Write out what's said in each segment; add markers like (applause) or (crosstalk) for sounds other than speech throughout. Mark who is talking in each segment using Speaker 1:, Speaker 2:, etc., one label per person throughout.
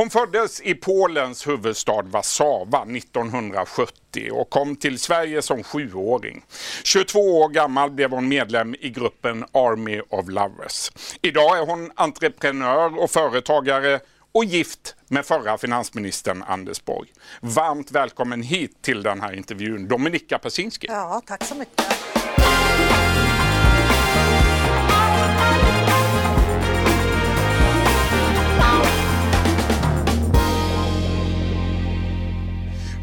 Speaker 1: Hon föddes i Polens huvudstad Warszawa 1970 och kom till Sverige som sjuåring. 22 år gammal blev hon medlem i gruppen Army of Lovers. Idag är hon entreprenör och företagare och gift med förra finansministern Anders Borg. Varmt välkommen hit till den här intervjun, Dominika Persinski.
Speaker 2: Ja, tack så mycket.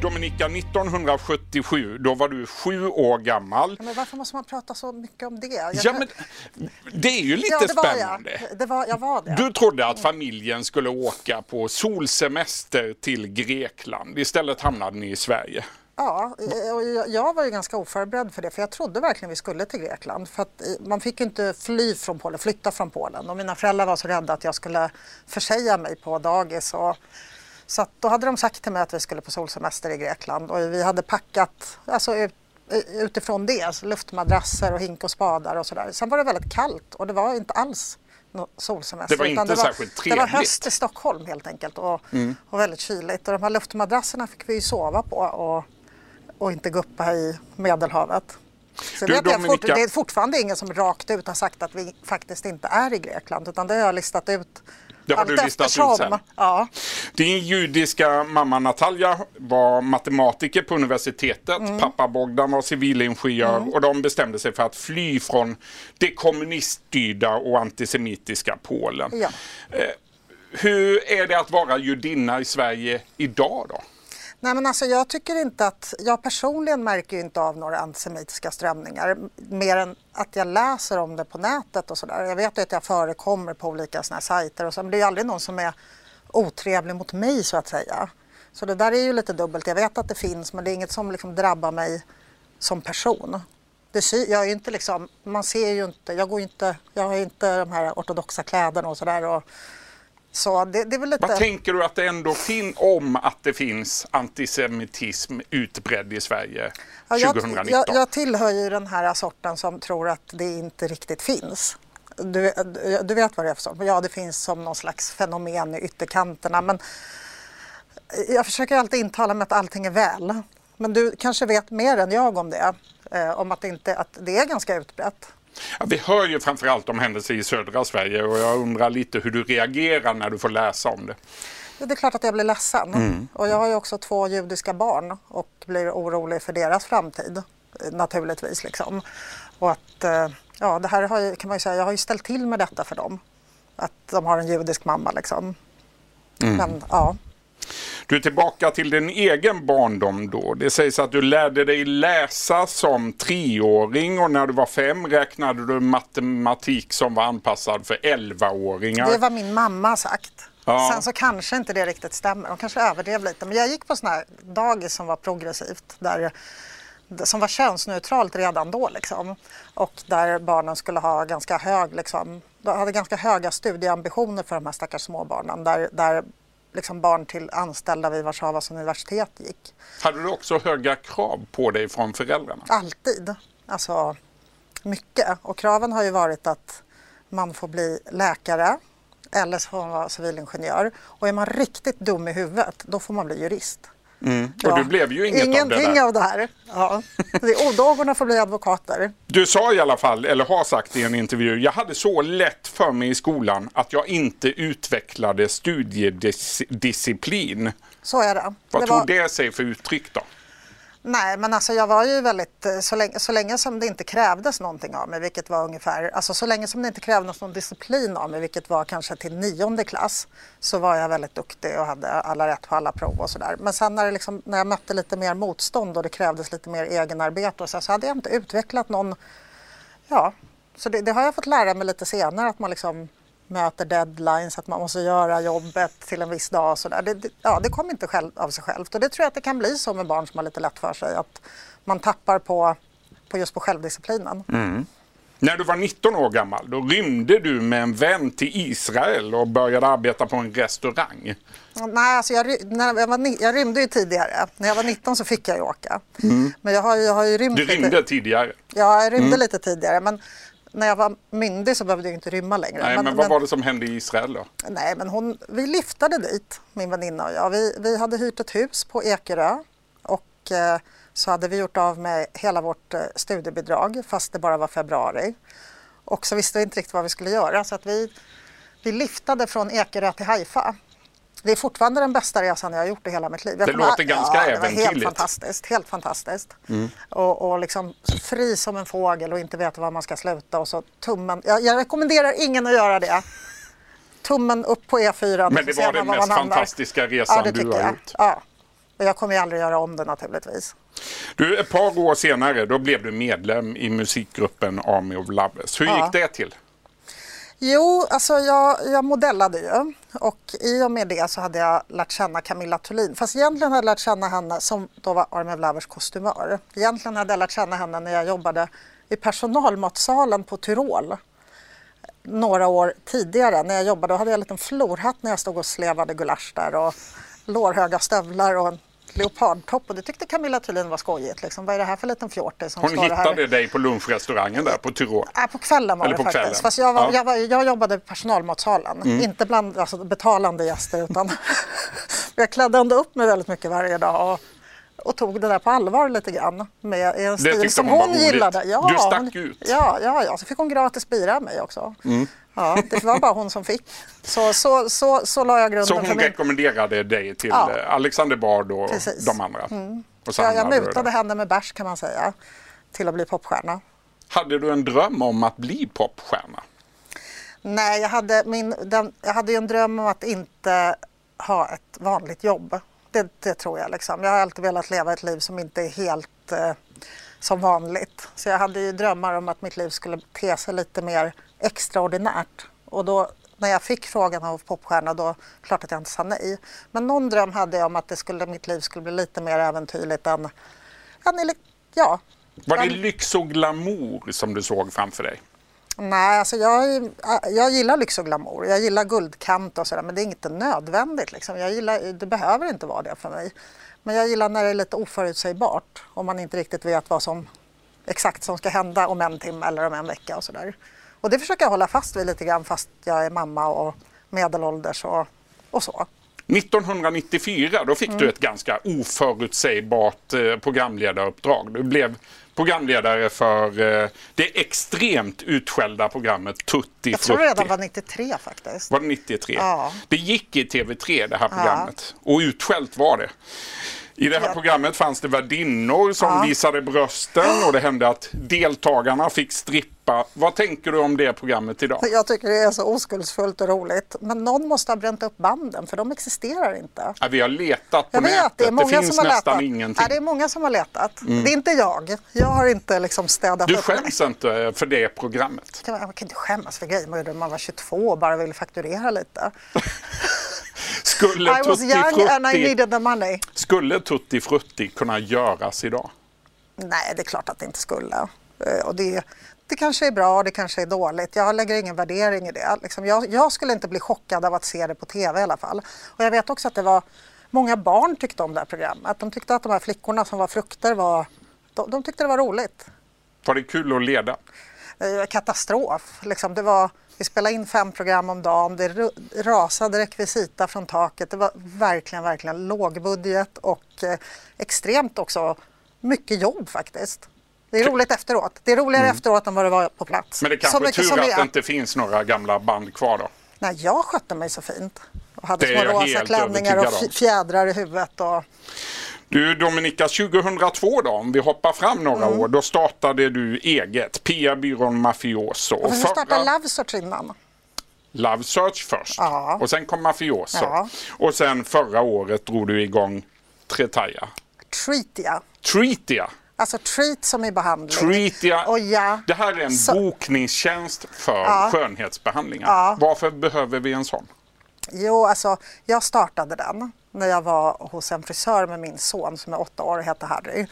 Speaker 1: Dominika, 1977, då var du sju år gammal.
Speaker 2: Men varför måste man prata så mycket om det? Jag
Speaker 1: Ja, men det är ju lite
Speaker 2: ja, det var
Speaker 1: spännande.
Speaker 2: jag. Det var, jag var det.
Speaker 1: Du trodde att familjen skulle åka på solsemester till Grekland. Istället hamnade ni i Sverige.
Speaker 2: Ja, och jag- jag var ju ganska oförberedd för det för jag trodde verkligen vi skulle till Grekland. För att eh, man fick ju inte fly från Polen, flytta från Polen och mina föräldrar var så rädda att jag skulle försäga mig på dagis. Och, så att då hade de sagt till mig att vi skulle på solsemester i Grekland och vi hade packat alltså, ut, utifrån det, alltså luftmadrasser och hink och spadar och sådär. Sen var det väldigt kallt och det var inte alls solsemester.
Speaker 1: Det var inte särskilt
Speaker 2: Det var
Speaker 1: trevligt.
Speaker 2: höst i Stockholm helt enkelt och, och väldigt kyligt. Och de här luftmadrasserna fick vi ju sova på och, och inte guppa i Medelhavet. Så
Speaker 1: Du,
Speaker 2: vet jag fort, det är fortfarande ingen som rakt ut har sagt att vi faktiskt inte är i Grekland utan det har jag listat ut
Speaker 1: Det har
Speaker 2: allt
Speaker 1: du listat ut
Speaker 2: eftersom.
Speaker 1: sen.
Speaker 2: Ja.
Speaker 1: Din judiska mamma Natalia var matematiker på universitetet.
Speaker 2: Mm.
Speaker 1: Pappa Bogdan var civilingenjör och de bestämde sig för att fly från det kommuniststyrda och antisemitiska Polen.
Speaker 2: Ja.
Speaker 1: Eh, Hur är det att vara judinna i Sverige idag då?
Speaker 2: Nej men alltså jag tycker inte att, jag personligen märker ju inte av några antisemitiska strömningar mer än att jag läser om det på nätet och sådär. Jag vet ju att jag förekommer på olika sådana här sajter och så, men det är ju aldrig någon som är otrevlig mot mig så att säga. Så det där är ju lite dubbelt. Jag vet att det finns men det är inget som liksom drabbar mig som person. Det sy- jag är ju inte liksom, man ser ju inte, jag går ju inte, jag har ju inte de här ortodoxa kläderna och sådär. Så det, det är väl lite...
Speaker 1: Vad tänker du att det ändå finns om att det finns antisemitism utbredd i Sverige
Speaker 2: Ja, jag,
Speaker 1: 2019?
Speaker 2: jag, jag tillhör ju den här sorten som tror att det inte riktigt finns. Du, du- vet vad det är för sort? Ja, det finns som någon slags fenomen i ytterkanterna. Men jag försöker alltid intala mig att allting är väl. Men du kanske vet mer än jag om det. Eh, om att inte, att det är ganska utbrett.
Speaker 1: Ja, vi hör ju framförallt om händelser i södra Sverige och jag undrar lite hur du reagerar när du får läsa om det.
Speaker 2: Ja, Det är klart att jag blir ledsen. Och jag har ju också två judiska barn och blir orolig för deras framtid naturligtvis. Liksom. Och att, eh, ja, det här har ju, kan man ju säga, jag har ju ställt till med detta för dem. Att de har en judisk mamma liksom. Men ja,
Speaker 1: Du är tillbaka till din egen barndom då. Det sägs att du lärde dig läsa som treåring och när du var fem räknade du matematik som var anpassad för elvaåringar.
Speaker 2: det var min mamma sagt.
Speaker 1: Ja.
Speaker 2: Sen så kanske inte det riktigt stämmer. De kanske överdrev lite. Men jag gick på sån här dagis som var progressivt. Där, som var könsneutralt redan då liksom. Och där barnen skulle ha ganska hög, liksom, de hade ganska höga studieambitioner för de här stackars småbarnen. Där, där liksom barn till anställda vid Warszawas universitet gick.
Speaker 1: Hade du också höga krav på dig från föräldrarna?
Speaker 2: Alltid. Alltså mycket. Och kraven har ju varit att man får bli läkare eller så får man vara civilingenjör. Och är man riktigt dum i huvudet, då får man bli jurist.
Speaker 1: Och du blev ju inget
Speaker 2: Ingenting
Speaker 1: av det där.
Speaker 2: av det här. Ja. Odågorna får bli advokater.
Speaker 1: Du sa i alla fall, eller har sagt i en intervju, jag hade så lätt för mig i skolan att jag inte utvecklade studiedisciplin.
Speaker 2: Så är det.
Speaker 1: Vad
Speaker 2: det
Speaker 1: tog
Speaker 2: var-
Speaker 1: det sig för uttryck då?
Speaker 2: Nej, men alltså jag var ju väldigt, eh, så länge, så länge som det inte krävdes någonting av mig, vilket var ungefär, alltså så länge som det inte krävdes någon disciplin av mig, vilket var kanske till nionde klass, så var jag väldigt duktig och hade alla rätt på alla prov och sådär. Men sen när, det liksom, när jag mötte lite mer motstånd och det krävdes lite mer egenarbete och så, så hade jag inte utvecklat någon, ja, så det, det har jag fått lära mig lite senare, att man liksom möter deadlines, att man måste göra jobbet till en viss dag och sådär. Det, det, ja, det kommer inte själv, av sig självt och det tror jag att det kan bli så med barn som har lite lätt för sig, att man tappar på, på just på självdisciplinen.
Speaker 1: När du var 19 år gammal, då rymde du med en vän till Israel och började arbeta på en restaurang.
Speaker 2: Nej, alltså jag, när jag, var, jag rymde ju tidigare. När jag var 19 så fick jag ju åka. Men jag har, jag har ju rymt
Speaker 1: Du
Speaker 2: lite.
Speaker 1: rymde tidigare.
Speaker 2: Ja, jag rymde lite tidigare. Men när jag var myndig så behövde jag inte rymma längre.
Speaker 1: Nej, men, men vad var det som hände i Israel då?
Speaker 2: Nej, men hon, vi liftade dit, min väninna och jag. Vi, vi hade hyrt ett hus på Ekerö och eh, så hade vi gjort av med hela vårt eh, studiebidrag fast det bara var februari. Och så visste vi inte riktigt vad vi skulle göra så att vi, vi liftade från Ekerö till Haifa. Det är fortfarande den bästa resan jag har gjort i hela mitt liv. Jag
Speaker 1: det låter ganska ja, äventyrligt.
Speaker 2: Helt fantastiskt. Helt fantastiskt. Mm. Och, och liksom fri som en fågel och inte veta var man ska sluta. Och så tummen. Jag, jag rekommenderar ingen att göra det. Tummen upp på E4.
Speaker 1: Men det var den mest fantastiska resan ja, du har
Speaker 2: jag.
Speaker 1: gjort.
Speaker 2: Ja. Och jag kommer ju aldrig göra om det naturligtvis.
Speaker 1: Du, ett par år senare då blev du medlem i musikgruppen Army of Lovers. Hur ja. gick det till?
Speaker 2: Jo, alltså jag, jag modellade ju och i och med det så hade jag lärt känna Camilla Thulin. Fast egentligen hade jag lärt känna henne som då var Army of Lovers kostymör. Egentligen hade jag lärt känna henne när jag jobbade i personalmatsalen på Tyrol några år tidigare. När jag jobbade då hade jag en liten florhatt när jag stod och slevade gulasch där och lårhöga stövlar och en leopardtopp och det tyckte Camilla Thulin var skojigt. Liksom. Vad är det här för liten fjortis
Speaker 1: som Hon står hittade här? dig på lunchrestaurangen där på Tyrol?
Speaker 2: Ja, på kvällen var Eller det faktiskt. Kvällen. Fast jag, var, ja. jag, var, jag jobbade i personalmatsalen, mm. inte bland alltså, betalande gäster utan (laughs) jag klädde ändå upp mig väldigt mycket varje dag och, och tog det där på allvar lite grann med en stil som hon, hon gillade.
Speaker 1: Ja, du stack ut.
Speaker 2: Ja, ja, ja, så fick hon gratis bira av mig också. Mm. Ja, det var bara hon som fick. Så, så, så, så la jag grunden.
Speaker 1: Så hon rekommenderade dig till ja. Alexander Bard och
Speaker 2: Precis.
Speaker 1: de andra?
Speaker 2: Mm. Och ja, jag mutade henne med bärs kan man säga till att bli popstjärna.
Speaker 1: Hade du en dröm om att bli popstjärna?
Speaker 2: Nej, jag hade, min, den, jag hade ju en dröm om att inte ha ett vanligt jobb. Det, det tror jag. Liksom. Jag har alltid velat leva ett liv som inte är helt eh, som vanligt. Så jag hade ju drömmar om att mitt liv skulle te sig lite mer extraordinärt. Och då när jag fick frågan av popstjärna då klart att jag inte sa nej. Men någon dröm hade jag om att det skulle, mitt liv skulle bli lite mer äventyrligt än, än ja.
Speaker 1: Var det lyx och glamour som du såg framför dig?
Speaker 2: Nej, alltså jag, jag gillar lyx och glamour. Jag gillar guldkant och sådär men det är inte nödvändigt. Liksom. Jag gillar, det behöver inte vara det för mig. Men jag gillar när det är lite oförutsägbart och man inte riktigt vet vad som exakt som ska hända om en timme eller om en vecka och sådär. Och det försöker jag hålla fast vid lite grann fast jag är mamma och medelålders och, och så.
Speaker 1: 1994 då fick mm. du ett ganska oförutsägbart eh, programledaruppdrag. Du blev programledare för eh, det extremt utskällda programmet Tutti Frutti.
Speaker 2: Jag tror det redan var 93 faktiskt.
Speaker 1: Var det 93? Ja. Det gick i TV3 det här programmet ja. och utskällt var det. I det här programmet fanns det värdinnor som ja. visade brösten och det hände att deltagarna fick strippa. Vad tänker du om det programmet idag?
Speaker 2: Jag tycker det är så oskuldsfullt och roligt. Men någon måste ha bränt upp banden för de existerar inte.
Speaker 1: Ja, vi har letat på jag nätet. Vet, det, är många det finns som har nästan letat. ingenting.
Speaker 2: Ja, det är många som har letat. Mm. Det är inte jag. Jag har inte liksom städat
Speaker 1: du upp. Du skäms inte för det programmet?
Speaker 2: Man kan inte skämmas för grejer. Man var 22 och bara ville fakturera lite. (laughs)
Speaker 1: Skulle
Speaker 2: I was young and I needed the money.
Speaker 1: Skulle Tutti Frutti kunna göras idag?
Speaker 2: Nej, det är klart att det inte skulle. Eh, och det, det kanske är bra, det kanske är dåligt. Jag lägger ingen värdering i det. Liksom jag, jag, skulle inte bli chockad av att se det på tv i alla fall. Och jag vet också att det var många barn tyckte om det här programmet. De tyckte att de här flickorna som var frukter var, de, de tyckte det var roligt.
Speaker 1: Var det kul att leda?
Speaker 2: Eh, katastrof. Liksom det var, vi spelade in fem program om dagen, det rasade rekvisita från taket. Det var verkligen, verkligen lågbudget och eh, extremt också mycket jobb faktiskt. Det är roligt efteråt. Det är roligare mm. efteråt än vad det var på plats.
Speaker 1: Men det kanske är tur att det inte finns några gamla band kvar då?
Speaker 2: Nej, jag skötte mig så fint. Och hade små rosa klänningar och fjädrar i huvudet. Och...
Speaker 1: Du Dominika, 2002 då, om vi hoppar fram några mm. år, då startade du eget, PR-byrån Mafioso.
Speaker 2: Och så startade Love Search innan.
Speaker 1: Love Search först
Speaker 2: ja.
Speaker 1: och sen kom Mafioso.
Speaker 2: Ja.
Speaker 1: Och sen förra året drog du igång Tretaya.
Speaker 2: Treatia.
Speaker 1: Treatia.
Speaker 2: Alltså treat som i behandling.
Speaker 1: Treatia.
Speaker 2: Och ja,
Speaker 1: det här är en så... bokningstjänst för ja. skönhetsbehandlingar. Varför behöver vi en sån?
Speaker 2: Jo, alltså jag startade den när jag var hos en frisör med min son som är åtta år och heter Harry.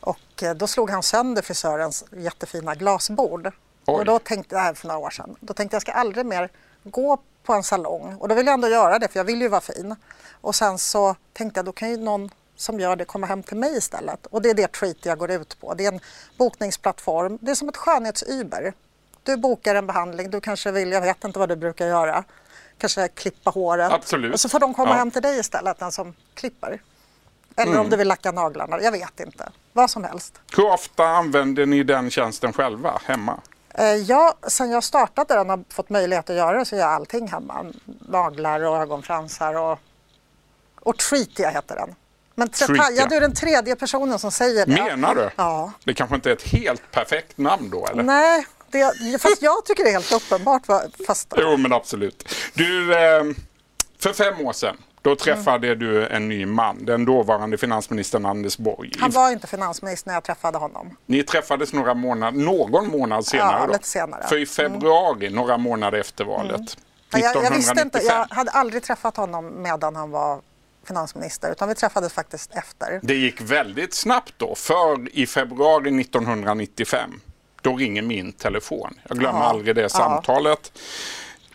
Speaker 2: Och eh, då slog han sönder frisörens jättefina glasbord. Oj. Och då tänkte, det här för några år sedan, då tänkte jag jag ska aldrig mer gå på en salong. Och då vill jag ändå göra det för jag vill ju vara fin. Och sen så tänkte jag då kan ju någon som gör det komma hem till mig istället. Och det är det Treat jag går ut på. Det är en bokningsplattform. Det är som ett skönhets-Uber du bokar en behandling, du kanske vill, jag vet inte vad du brukar göra, kanske klippa håret.
Speaker 1: Absolut.
Speaker 2: Och så får de komma
Speaker 1: Ja.
Speaker 2: hem till dig istället, den som klipper. Eller
Speaker 1: Mm.
Speaker 2: om du vill lacka naglarna, jag vet inte. Vad som helst.
Speaker 1: Hur ofta använder ni den tjänsten själva hemma?
Speaker 2: Eh, Jag, sen jag startade den och fått möjlighet att göra det så gör jag allting hemma. Naglar och ögonfransar och, och Treatia heter den. Men
Speaker 1: Treatia.
Speaker 2: Du är den tredje personen som säger det.
Speaker 1: Menar du?
Speaker 2: Ja.
Speaker 1: Det kanske inte är ett helt perfekt namn då eller?
Speaker 2: Nej, det, fast jag tycker det är helt uppenbart. Fast,
Speaker 1: Jo men absolut. Du, eh, för fem år sedan då träffade du en ny man, den dåvarande finansministern Anders Borg.
Speaker 2: han var inte finansminister när jag träffade honom.
Speaker 1: Ni träffades några månader, någon månad senare
Speaker 2: Ja,
Speaker 1: då?
Speaker 2: lite senare.
Speaker 1: För i februari, några månader efter valet.
Speaker 2: Men Jag, jag visste inte,
Speaker 1: 1995.
Speaker 2: jag hade aldrig träffat honom medan han var finansminister utan vi träffades faktiskt efter.
Speaker 1: Det gick väldigt snabbt då, för i februari 1995 då ringer min telefon. Jag glömmer
Speaker 2: Ja,
Speaker 1: aldrig det samtalet.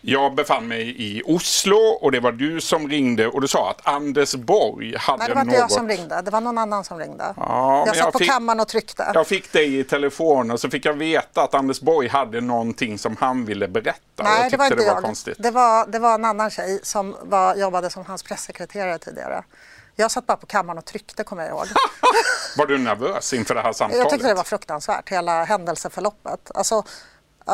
Speaker 1: Jag befann mig i Oslo och det var du som ringde och du sa att Anders Borg hade
Speaker 2: Nej, det var inte
Speaker 1: något...
Speaker 2: jag som ringde, det var någon annan som ringde.
Speaker 1: Ja,
Speaker 2: jag satt
Speaker 1: jag
Speaker 2: på
Speaker 1: fick-
Speaker 2: kammaren och tryckte.
Speaker 1: Jag fick dig i telefon och så fick jag veta att Anders Borg hade någonting som han ville berätta.
Speaker 2: Nej, det var inte
Speaker 1: det var
Speaker 2: jag.
Speaker 1: konstigt.
Speaker 2: Det var, det var en annan tjej som var, jobbade som hans pressekreterare tidigare. Jag satt bara på kammaren och tryckte, kommer jag ihåg. (laughs)
Speaker 1: Var du nervös inför det här samtalet?
Speaker 2: Jag tyckte det var fruktansvärt, hela händelseförloppet. Alltså,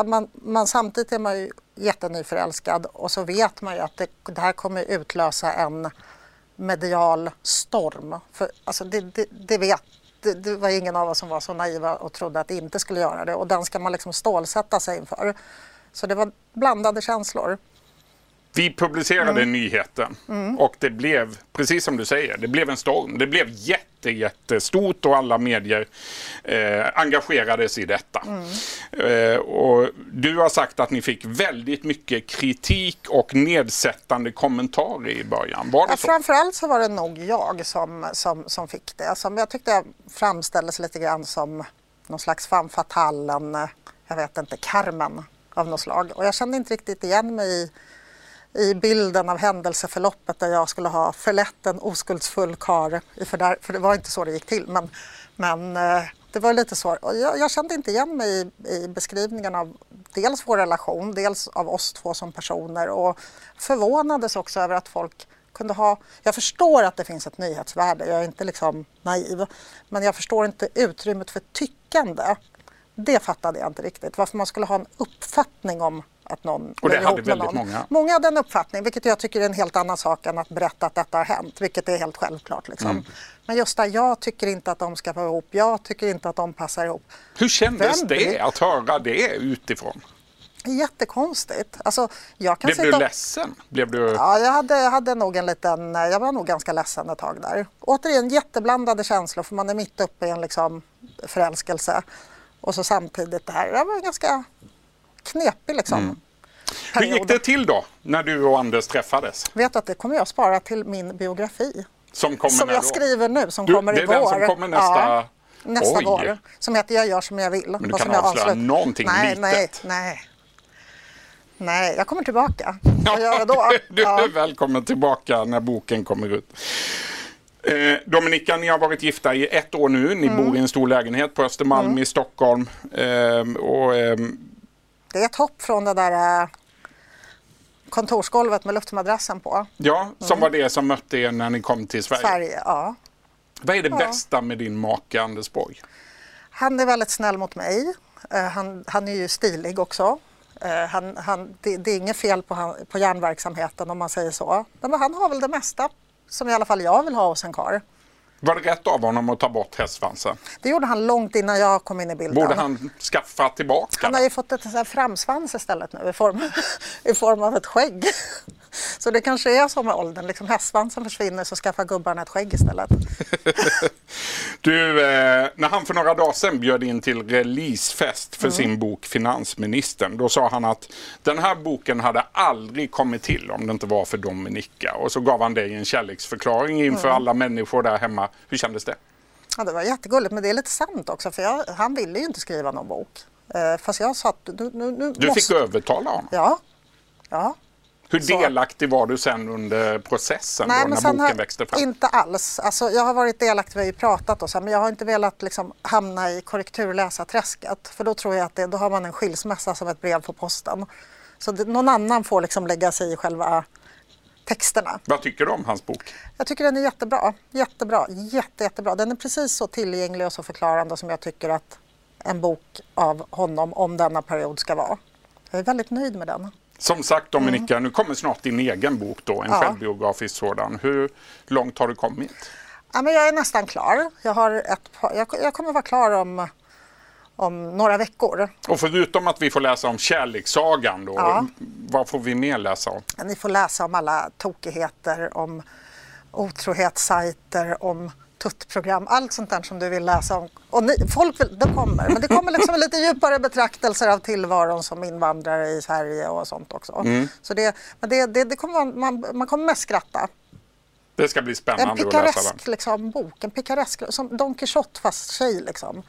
Speaker 2: man, man, samtidigt är man ju jättenyförälskad och så vet man ju att det, det här kommer utlösa en medial storm. För, alltså, det, det, det vet det, det var ingen av oss som var så naiva och trodde att det inte skulle göra det och den ska man liksom stålsätta sig inför. Så det var blandade känslor.
Speaker 1: Vi publicerade
Speaker 2: Mm.
Speaker 1: nyheten och det blev, precis som du säger, det blev en storm. Det blev jätte, jättestort och alla medier eh, engagerades i detta.
Speaker 2: Mm.
Speaker 1: Eh, och du har sagt att ni fick väldigt mycket kritik och nedsättande kommentarer i början. Var det
Speaker 2: Ja,
Speaker 1: så?
Speaker 2: framförallt så var det nog jag som, som, som fick det. Som jag tyckte jag framställdes lite grann som någon slags femme fatale, en, eh, jag vet inte, Carmen av något slag. Och jag kände inte riktigt igen mig i, i bilden av händelseförloppet där jag skulle ha förlett en oskuldsfull karl i för det var inte så det gick till. Men, men eh, det var lite så. Jag, jag kände inte igen mig i, i beskrivningen av dels vår relation, dels av oss två som personer och förvånades också över att folk kunde ha... Jag förstår att det finns ett nyhetsvärde, jag är inte liksom naiv, men jag förstår inte utrymmet för tyckande. Det fattade jag inte riktigt, varför man skulle ha en uppfattning om att någon
Speaker 1: Och det hade väldigt
Speaker 2: någon.
Speaker 1: många.
Speaker 2: Många hade en uppfattning, vilket jag tycker är en helt annan sak än att berätta att detta har hänt, vilket är helt självklart. Liksom.
Speaker 1: Mm.
Speaker 2: Men just där, jag tycker inte att de ska vara ihop, jag tycker inte att de passar ihop.
Speaker 1: Hur kändes
Speaker 2: Vem
Speaker 1: det att höra det utifrån?
Speaker 2: Jättekonstigt. Alltså, jag kan
Speaker 1: Blev du
Speaker 2: sitta
Speaker 1: ledsen? Blev du...
Speaker 2: Ja, jag hade, hade nog en liten, jag var nog ganska ledsen ett tag där. Återigen jätteblandade känslor för man är mitt uppe i en liksom förälskelse. Och så samtidigt det här, jag var ganska knepig liksom.
Speaker 1: Mm. Hur gick det till då, när du och Anders träffades?
Speaker 2: Vet du att det kommer jag spara till min biografi.
Speaker 1: Som kommer
Speaker 2: som jag
Speaker 1: då?
Speaker 2: skriver nu, som
Speaker 1: Du,
Speaker 2: kommer
Speaker 1: det
Speaker 2: i
Speaker 1: är
Speaker 2: vår.
Speaker 1: den som kommer nästa-
Speaker 2: Ja, nästa
Speaker 1: Oj.
Speaker 2: vår. Som heter Jag gör som jag vill.
Speaker 1: du
Speaker 2: och
Speaker 1: kan avslöja
Speaker 2: avslut-
Speaker 1: någonting
Speaker 2: nej,
Speaker 1: litet.
Speaker 2: Nej, nej. Nej, jag kommer tillbaka. Vad gör jag då? (laughs)
Speaker 1: du
Speaker 2: Ja.
Speaker 1: är välkommen tillbaka när boken kommer ut. Eh, Dominika, ni har varit gifta i ett år nu. Ni
Speaker 2: Mm.
Speaker 1: bor i en stor lägenhet på Östermalm i Stockholm. Eh, och, ehm,
Speaker 2: Det är ett hopp från det där eh, kontorsgolvet med luftmadrassen på.
Speaker 1: ja, som var det som mötte er när ni kom till Sverige.
Speaker 2: Sverige, ja.
Speaker 1: Vad är det bästa med din make Anders Borg?
Speaker 2: Han är väldigt snäll mot mig. Eh, Han, han är ju stilig också. Eh, Han, han, det, det är inget fel på, på järnverksamheten om man säger så. Men han har väl det mesta som i alla fall jag vill ha hos en karl.
Speaker 1: Var det rätt av honom att ta bort hästsvansen?
Speaker 2: Det gjorde han långt innan jag kom in i bilden.
Speaker 1: Borde han skaffa tillbaka
Speaker 2: Han har ju fått ett framsvans istället nu i form, (laughs) i form av ett skägg. Så det kanske är så med åldern, liksom hästsvansen försvinner så skaffar gubbarna ett skägg istället. (laughs)
Speaker 1: Du, eh, när han för några dagar sedan bjöd in till releasefest för sin bok Finansministern, då sa han att den här boken hade aldrig kommit till om det inte var för Dominika. Och så gav han dig en kärleksförklaring inför alla människor där hemma. Hur kändes det?
Speaker 2: Ja, det var jättegulligt, men det är lite sant också för jag, han ville ju inte skriva någon bok. Eh, fast jag sa att nu, nu, nu
Speaker 1: Du
Speaker 2: måste...
Speaker 1: fick övertala honom.
Speaker 2: Ja, ja.
Speaker 1: Hur delaktig var du sen under processen
Speaker 2: Nej,
Speaker 1: då, när boken
Speaker 2: har,
Speaker 1: växte fram?
Speaker 2: Inte alls. Alltså, jag har varit delaktig, vi har ju pratat och så, men jag har inte velat liksom, hamna i korrekturläsarträsket. För då tror jag att det, då har man en skilsmässa som ett brev på posten. Så det, någon annan får liksom lägga sig i själva texterna.
Speaker 1: Vad tycker du om hans bok?
Speaker 2: Jag tycker den är jättebra. Jättebra. Jätte, jättebra. Den är precis så tillgänglig och så förklarande som jag tycker att en bok av honom om denna period ska vara. Jag är väldigt nöjd med den.
Speaker 1: Som sagt Dominika, nu kommer snart din egen bok då, en
Speaker 2: Ja.
Speaker 1: självbiografisk sådan. Hur långt har du kommit?
Speaker 2: Ja, men jag är nästan klar. Jag, har ett, jag, jag kommer vara klar om, om några veckor.
Speaker 1: Och förutom att vi får läsa om kärlekssagan då,
Speaker 2: Ja.
Speaker 1: vad får vi mer läsa om?
Speaker 2: Ni får läsa om alla tokigheter, om otrohetssajter, om tuttprogram, allt sånt där som du vill läsa om. Och ni, folk vill, det kommer, men det kommer liksom lite djupare betraktelser av tillvaron som invandrare i Sverige och sånt också. Så det, men det, det, det kommer, man, man kommer mest skratta.
Speaker 1: Det ska bli
Speaker 2: En
Speaker 1: spännande att läsa den.
Speaker 2: pikaresk liksom, bok, en pikaresk, som Don Quijote fast tjej liksom.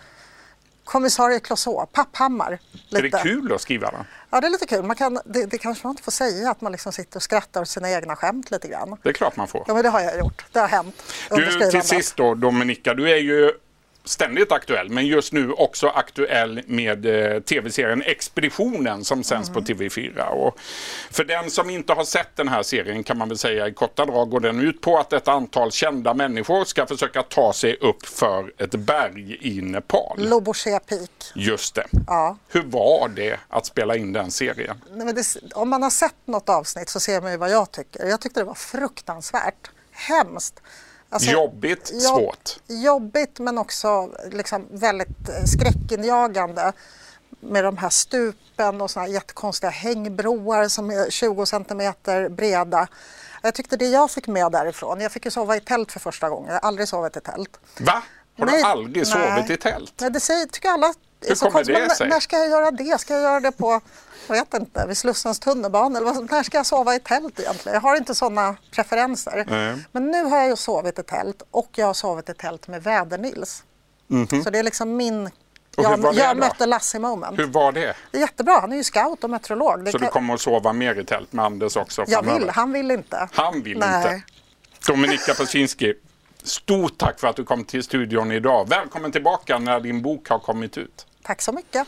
Speaker 2: Kommissarie Clouseau, Papphammar.
Speaker 1: Är det kul att skriva den?
Speaker 2: Ja, det är lite kul. Man kan, det, det kanske man inte får säga, att man liksom sitter och skrattar åt sina egna skämt lite grann.
Speaker 1: Det är klart man får.
Speaker 2: Ja, men det har jag gjort. Det har hänt
Speaker 1: Du, till sist då Dominika, du är ju ständigt aktuell, men just nu också aktuell med eh, tv-serien Expeditionen som sänds
Speaker 2: Mm.
Speaker 1: på TV4. Och för den som inte har sett den här serien kan man väl säga i korta drag går den ut på att ett antal kända människor ska försöka ta sig upp för ett berg i Nepal.
Speaker 2: Lobouché Peak.
Speaker 1: Just det.
Speaker 2: Ja.
Speaker 1: Hur var det att spela in den serien?
Speaker 2: Nej, det, om man har sett något avsnitt så ser man ju vad jag tycker. Jag tyckte det var fruktansvärt. Hemskt. Alltså,
Speaker 1: Jobbigt,
Speaker 2: jobb-
Speaker 1: svårt.
Speaker 2: Jobbigt men också liksom väldigt eh, skräckinjagande med de här stupen och såna här jättekonstiga hängbroar som är 20 centimeter breda. Jag tyckte det jag fick med därifrån, jag fick ju sova i tält för första gången, jag har aldrig sovit i tält.
Speaker 1: Va? Har
Speaker 2: Nej,
Speaker 1: du aldrig
Speaker 2: nej.
Speaker 1: sovit i tält?
Speaker 2: Nej, det säger, tycker alla
Speaker 1: Hur kommer det sig?
Speaker 2: När ska jag göra det? Ska jag göra det på, jag vet inte, vid Slussens tunnelbana? Eller vad, när ska jag sova i tält egentligen? Jag har inte sådana preferenser.
Speaker 1: Nej.
Speaker 2: Men nu har jag ju sovit i tält och jag har sovit i tält med Väder-Nils. Så det är liksom min... Jag, jag mötte Lasse moment.
Speaker 1: Hur var det?
Speaker 2: Det är jättebra, han är ju scout och meteorolog. Det
Speaker 1: Så du
Speaker 2: kan-
Speaker 1: kommer att sova mer i tält med Anders också
Speaker 2: jag vill, han vill inte.
Speaker 1: Han vill
Speaker 2: Nej.
Speaker 1: inte. Dominika Paczynski, stort tack för att du kom till studion idag. Välkommen tillbaka när din bok har kommit ut.
Speaker 2: Tack så mycket.